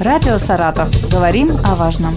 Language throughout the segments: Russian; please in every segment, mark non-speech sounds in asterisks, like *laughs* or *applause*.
Радио «Саратов». Говорим о важном.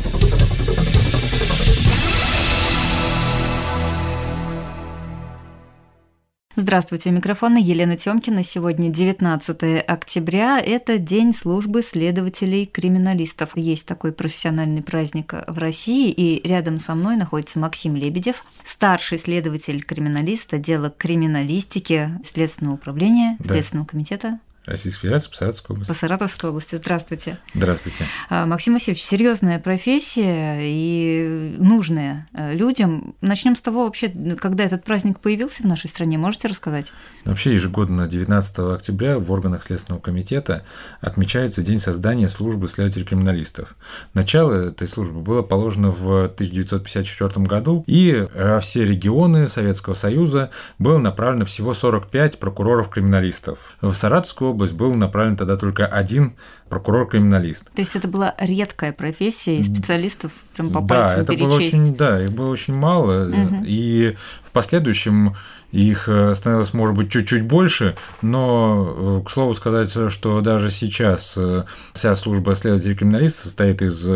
Здравствуйте, у микрофона Елена Тёмкина. Сегодня 19 октября. Это День службы следователей-криминалистов. Есть такой профессиональный праздник в России, и рядом со мной находится Максим Лебедев, старший следователь-криминалист отдела криминалистики Следственного управления, да. Следственного комитета Российской Федерации по Саратовской области. По Саратовской области. Здравствуйте. Здравствуйте. А, Максим Васильевич, серьезная профессия и нужная э, людям. Начнем с того вообще, когда этот праздник появился в нашей стране, можете рассказать? Вообще ежегодно 19 октября в органах Следственного комитета отмечается День создания службы следователей-криминалистов. Начало этой службы было положено в 1954 году, и во все регионы Советского Союза было направлено всего 45 прокуроров-криминалистов. В Саратовскую область был направлен тогда только один прокурор-криминалист. То есть это была редкая профессия, и специалистов прям по да, это перечесть. Было очень, да, их было очень мало, угу. и в последующем их э, становилось, может быть, чуть-чуть больше, но, э, к слову сказать, что даже сейчас э, вся служба следователей криминалистов состоит из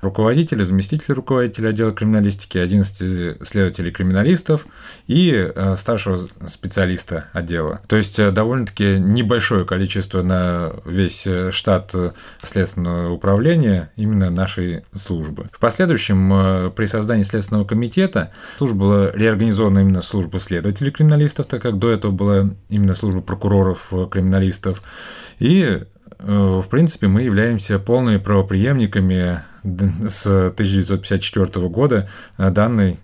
руководителя, заместителя руководителя отдела криминалистики, 11 следователей криминалистов и старшего специалиста отдела. То есть довольно-таки небольшое количество на весь штат следственного управления именно нашей службы. В последующем при создании Следственного комитета служба была реорганизована именно в службу следователей криминалистов, так как до этого была именно служба прокуроров э. И, э, в принципе, мы являемся полными правоприемниками с 1954 года э, данной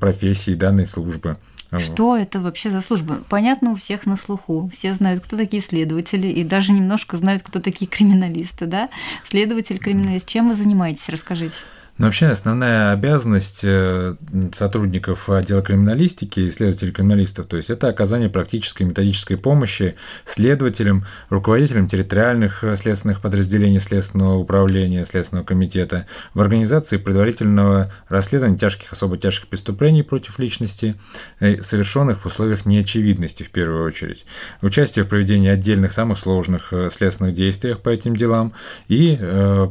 профессии, данной службы. Что это вообще за служба? Понятно, у всех на слуху. Все знают, кто такие следователи, и даже немножко знают, кто такие криминалисты, да? Следователь, криминалист. Чем вы занимаетесь? Расскажите. Но вообще основная обязанность э, сотрудников отдела криминалистики и следователей криминалистов, то есть это оказание практической методической помощи следователям, руководителям территориальных э, следственных подразделений Следственного управления, Следственного комитета в организации предварительного расследования тяжких, особо тяжких преступлений против личности, э, совершенных в условиях неочевидности в первую очередь, участие в проведении отдельных самых сложных следственных действиях по этим делам и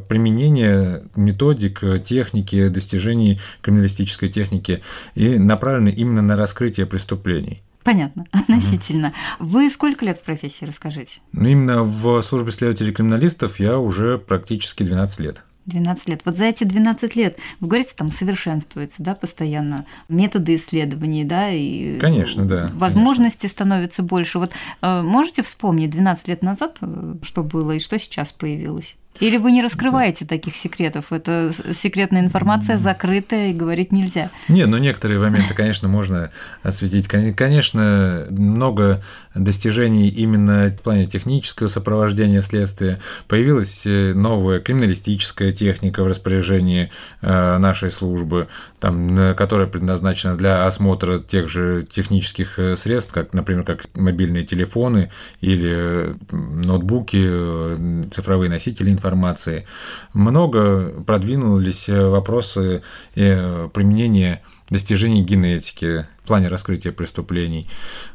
применение методик техники, достижений криминалистической техники и направлены именно на раскрытие преступлений. Понятно, относительно. Угу. Вы сколько лет в профессии, расскажите? Ну, именно в службе следователей криминалистов я уже практически 12 лет. 12 лет. Вот за эти 12 лет, вы говорите, там совершенствуются, да, постоянно методы исследований, да, и конечно, да, возможности конечно. становятся больше. Вот э, можете вспомнить 12 лет назад, э, что было и что сейчас появилось? Или вы не раскрываете таких секретов? Это секретная информация, закрытая, и говорить нельзя. Не, ну некоторые моменты, конечно, можно осветить. Конечно, много достижений именно в плане технического сопровождения следствия. Появилась э, новая криминалистическая техника в распоряжении э, нашей службы, там, которая предназначена для осмотра тех же технических э, средств, как, например, как мобильные телефоны или ноутбуки, цифровые носители информации. Много продвинулись вопросы применения достижений генетики в плане раскрытия преступлений.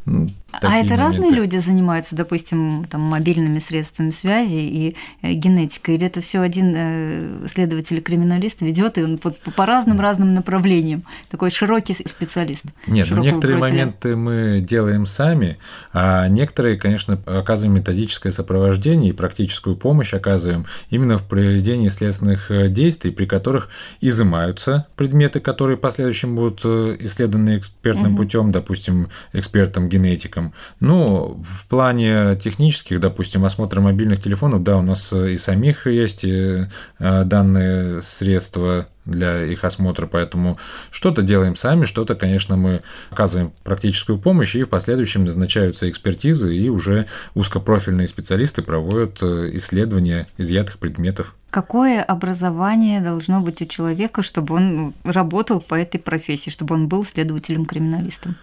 Ну, а это моменты. разные люди занимаются, допустим, там, мобильными средствами связи и э, генетикой? Или это все один э, следователь-криминалист ведет, и он по, по разным разным направлениям такой широкий специалист? Нет, ну, некоторые профиля. моменты мы делаем сами, а некоторые, конечно, оказываем методическое сопровождение и практическую помощь оказываем именно в проведении следственных э, действий, при которых изымаются предметы, которые в последующем будут исследованы экспертами экспертным угу. путем, допустим, экспертом-генетиком. Ну, в плане технических, допустим, осмотра мобильных телефонов, да, у нас и самих есть э, данные средства для их осмотра, поэтому что-то делаем сами, что-то, конечно, мы оказываем практическую помощь, и в последующем назначаются экспертизы, и уже узкопрофильные специалисты проводят э, исследования изъятых предметов. Какое образование должно быть у человека, чтобы он работал по этой профессии, чтобы он был следователем-криминалистом?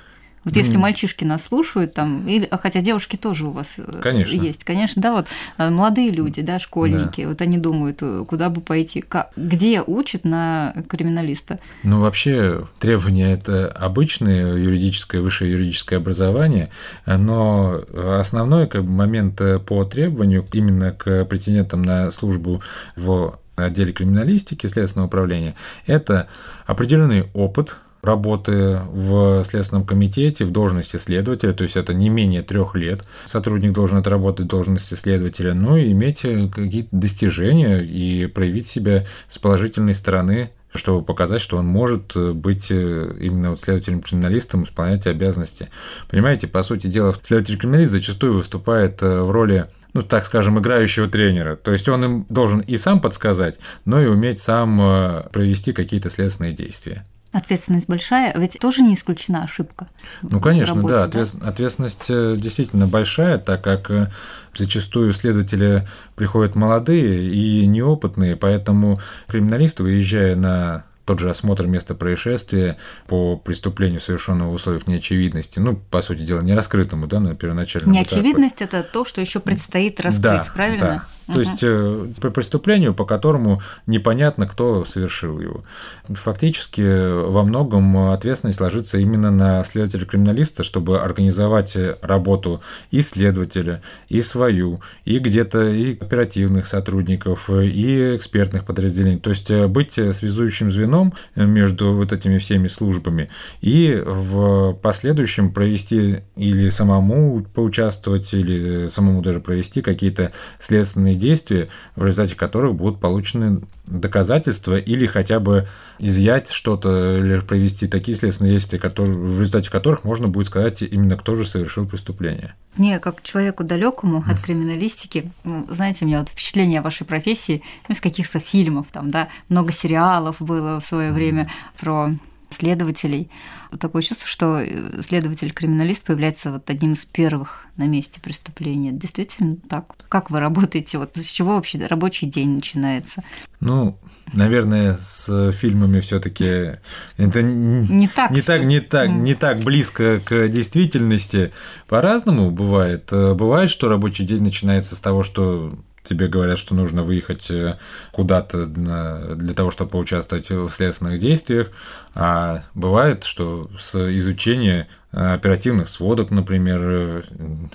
Вот если мальчишки нас слушают, там, или, а хотя девушки тоже у вас э, конечно. есть, конечно, да, вот э, молодые люди, да, школьники, да. вот они думают, э, куда бы пойти, как, где учат на криминалиста? Ну, вообще, требования – это обычное юридическое, высшее юридическое образование, но основной как бы, момент по требованию именно к претендентам на службу в отделе криминалистики Следственного управления – это определенный опыт работы в Следственном комитете в должности следователя, то есть это не менее трех лет. Сотрудник должен отработать должности следователя, ну и иметь какие-то достижения и проявить себя с положительной стороны чтобы показать, что он может быть именно вот следователем-криминалистом, исполнять обязанности. Понимаете, по сути дела, следователь-криминалист зачастую выступает в роли ну, так скажем, играющего тренера. То есть он им должен и сам подсказать, но и уметь сам провести какие-то следственные действия. Ответственность большая, ведь тоже не исключена ошибка. Ну, конечно, работе, да, ответ... да, ответственность э, действительно большая, так как э, зачастую следователи приходят молодые и неопытные, поэтому криминалисты, выезжая на тот же осмотр места происшествия по преступлению, совершенного в условиях неочевидности, ну, по сути дела, не раскрытому, да, на первоначальном Неочевидность этапе. – это то, что еще предстоит раскрыть, да, правильно? Да. То есть э, по преступлению, по которому непонятно, кто совершил его. Фактически во многом ответственность ложится именно на следователя-криминалиста, чтобы организовать работу и следователя, и свою, и где-то и оперативных сотрудников, и экспертных подразделений. То есть э, быть связующим звеном между вот этими всеми службами и в последующем провести или самому поучаствовать, или самому даже провести какие-то следственные следственные действия, в результате которых будут получены доказательства или хотя бы изъять что-то или провести такие следственные действия, которые, в результате которых можно будет сказать именно кто же совершил преступление. Не, как человеку далекому от криминалистики, знаете, у меня вот впечатление о вашей профессии ну, из каких-то фильмов, там, да, много сериалов было в свое время про следователей. Такое чувство, что э, следователь-криминалист появляется вот одним из первых на месте преступления. Действительно так? Как вы работаете? Вот с чего вообще рабочий день начинается? Ну, наверное, с фильмами все таки это не так, не так, не так, не так близко к действительности. По-разному бывает. Э, бывает, что рабочий день начинается с того, что тебе говорят, что нужно выехать э, куда-то для того, чтобы поучаствовать в следственных действиях, а бывает, что с изучения оперативных сводок, например, э,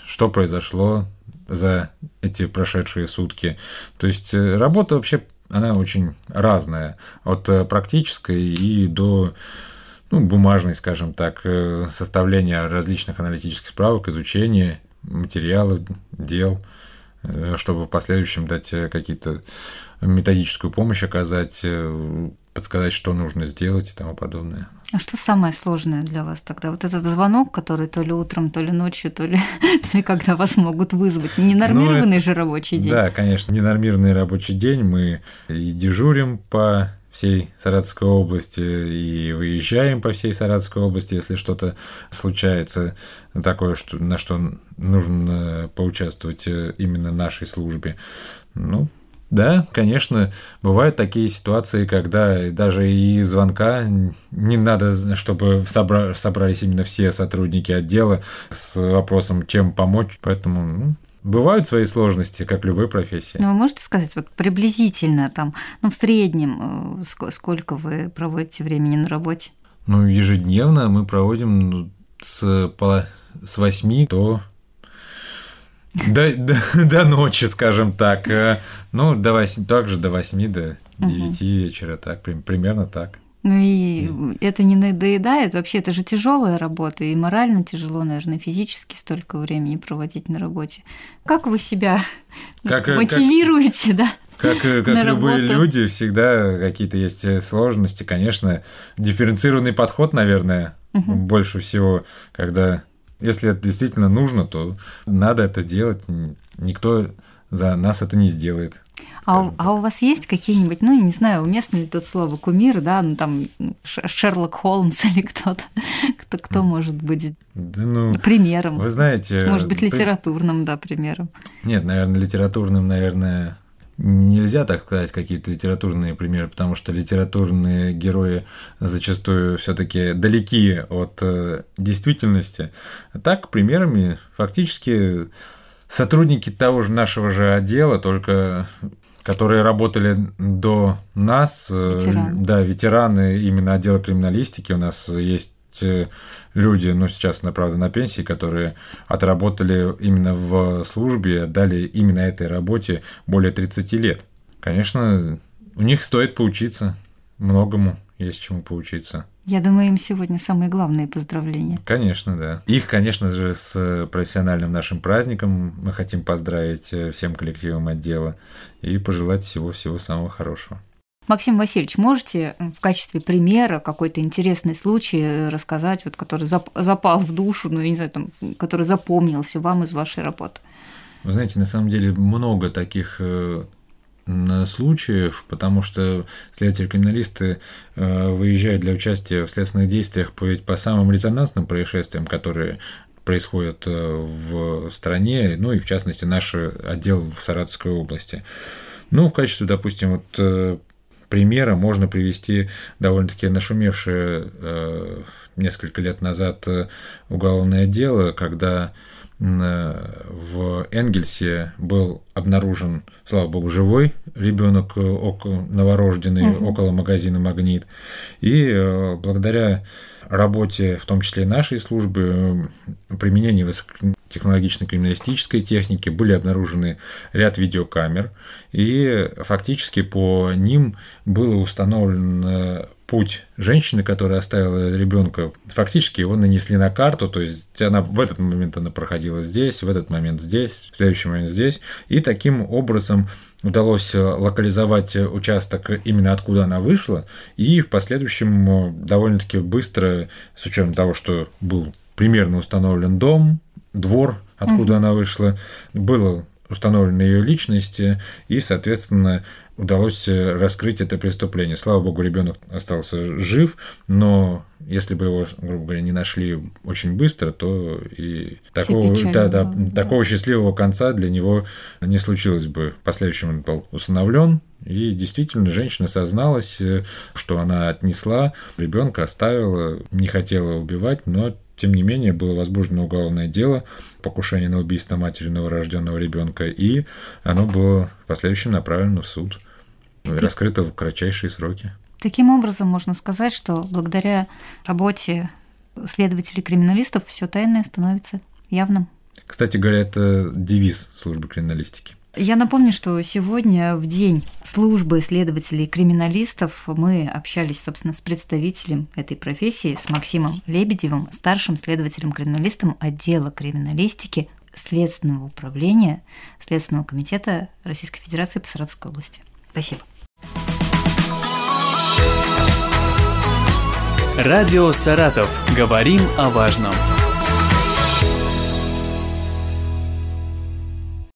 что произошло за эти прошедшие сутки. То есть э, работа вообще она очень разная, от практической и до ну, бумажной, скажем так, составления различных аналитических справок, изучения материалов, дел – чтобы в последующем дать э, какие-то методическую помощь оказать, э, подсказать, что нужно сделать и тому подобное. А что самое сложное для вас тогда? Вот этот звонок, который то ли утром, то ли ночью, то ли, *laughs* то ли когда вас могут вызвать. Ненормированный ну, это, же рабочий день. Да, конечно, ненормированный рабочий день. Мы и дежурим по всей Саратовской области и выезжаем по всей Саратовской области, если что-то случается такое, что, на что нужно поучаствовать э, именно нашей службе. Ну, да, конечно, бывают такие ситуации, когда даже и звонка не надо, чтобы собра- собрались именно все сотрудники отдела с вопросом, чем помочь. Поэтому ну, Бывают свои сложности, как любой профессии. Ну, вы можете сказать, вот приблизительно там, ну, в среднем, э, сколько вы проводите времени на работе? Ну, ежедневно мы проводим ну, с, с 8 до до, до, *laughs* до ночи, скажем так. Э, ну, до 8, также до 8, до 9 угу. вечера, так, примерно так. Ну и mm. это не надоедает. Вообще, это же тяжелая работа, и морально тяжело, наверное, физически столько времени проводить на работе. Как вы себя *laughs* как, мотивируете, как, да? Как, *laughs* как любые работу. люди, всегда какие-то есть э, сложности. Конечно, дифференцированный подход, наверное, угу. больше всего, когда если это действительно нужно, то надо это делать. Никто за нас это не сделает. А, а у вас есть какие-нибудь, ну, я не знаю, уместно ли тут слово кумир, да, ну там Шерлок Холмс *laughs* или кто-то, кто, кто может быть да, ну, примером? Вы знаете... Может быть, литературным, да, примером. Нет, наверное, литературным, наверное, нельзя, так сказать, какие-то литературные примеры, потому что литературные герои зачастую все-таки далеки от э, действительности. Так, примерами фактически сотрудники того же нашего же отдела, только которые работали до нас, э, ветераны. да, ветераны именно отдела криминалистики. У нас есть э, люди, ну, сейчас, на правда, на пенсии, которые отработали именно в службе, дали именно этой работе более 30 лет. Конечно, у них стоит поучиться многому, есть чему поучиться. Я думаю, им сегодня самые главные поздравления. Конечно, да. Их, конечно же, с профессиональным нашим праздником мы хотим поздравить э, всем коллективам отдела и пожелать всего-всего самого хорошего. Максим Васильевич, можете в качестве примера какой-то интересный случай э, рассказать, вот, который запал в душу, ну, я не знаю, там, который запомнился вам из вашей работы? Вы знаете, на самом деле много таких э, случаев, потому что следователи-криминалисты э, выезжают для участия в следственных действиях по, по самым резонансным происшествиям, которые происходят в стране, ну и в частности наш отдел в Саратовской области. Ну, в качестве, допустим, вот примера можно привести довольно-таки нашумевшее э, несколько лет назад э, уголовное дело, когда э, в Энгельсе был обнаружен, слава богу, живой ребенок новорожденный угу. около магазина Магнит. И благодаря работе, в том числе и нашей службы, применении высокотехнологичной криминалистической техники были обнаружены ряд видеокамер, и фактически по ним было установлен путь женщины, которая оставила ребенка, фактически его нанесли на карту, то есть она в этот момент она проходила здесь, в этот момент здесь, в следующий момент здесь, и таким образом удалось локализовать участок именно откуда она вышла, и в последующем довольно-таки быстро, с учетом того, что был примерно установлен дом, двор, откуда угу. она вышла, было установлена ее личность, и, соответственно, удалось э, раскрыть это преступление. Слава богу, ребенок остался жив, но если бы его, грубо говоря, не нашли очень быстро, то и такого, да, да, да. такого счастливого конца для него не случилось бы. В последующем он был усыновлен, и действительно женщина созналась, э, что она отнесла ребенка, оставила, не хотела убивать, но тем не менее, было возбуждено уголовное дело покушение на убийство матери новорожденного ребенка, и оно было в последующем направлено в суд и раскрыто в кратчайшие сроки. Таким образом, можно сказать, что благодаря работе следователей-криминалистов все тайное становится явным. Кстати говоря, это девиз службы криминалистики. Я напомню, что сегодня в день службы следователей криминалистов мы общались, собственно, с представителем этой профессии, с Максимом Лебедевым, старшим следователем-криминалистом отдела криминалистики Следственного управления Следственного комитета Российской Федерации по Саратовской области. Спасибо. Радио «Саратов». Говорим о важном.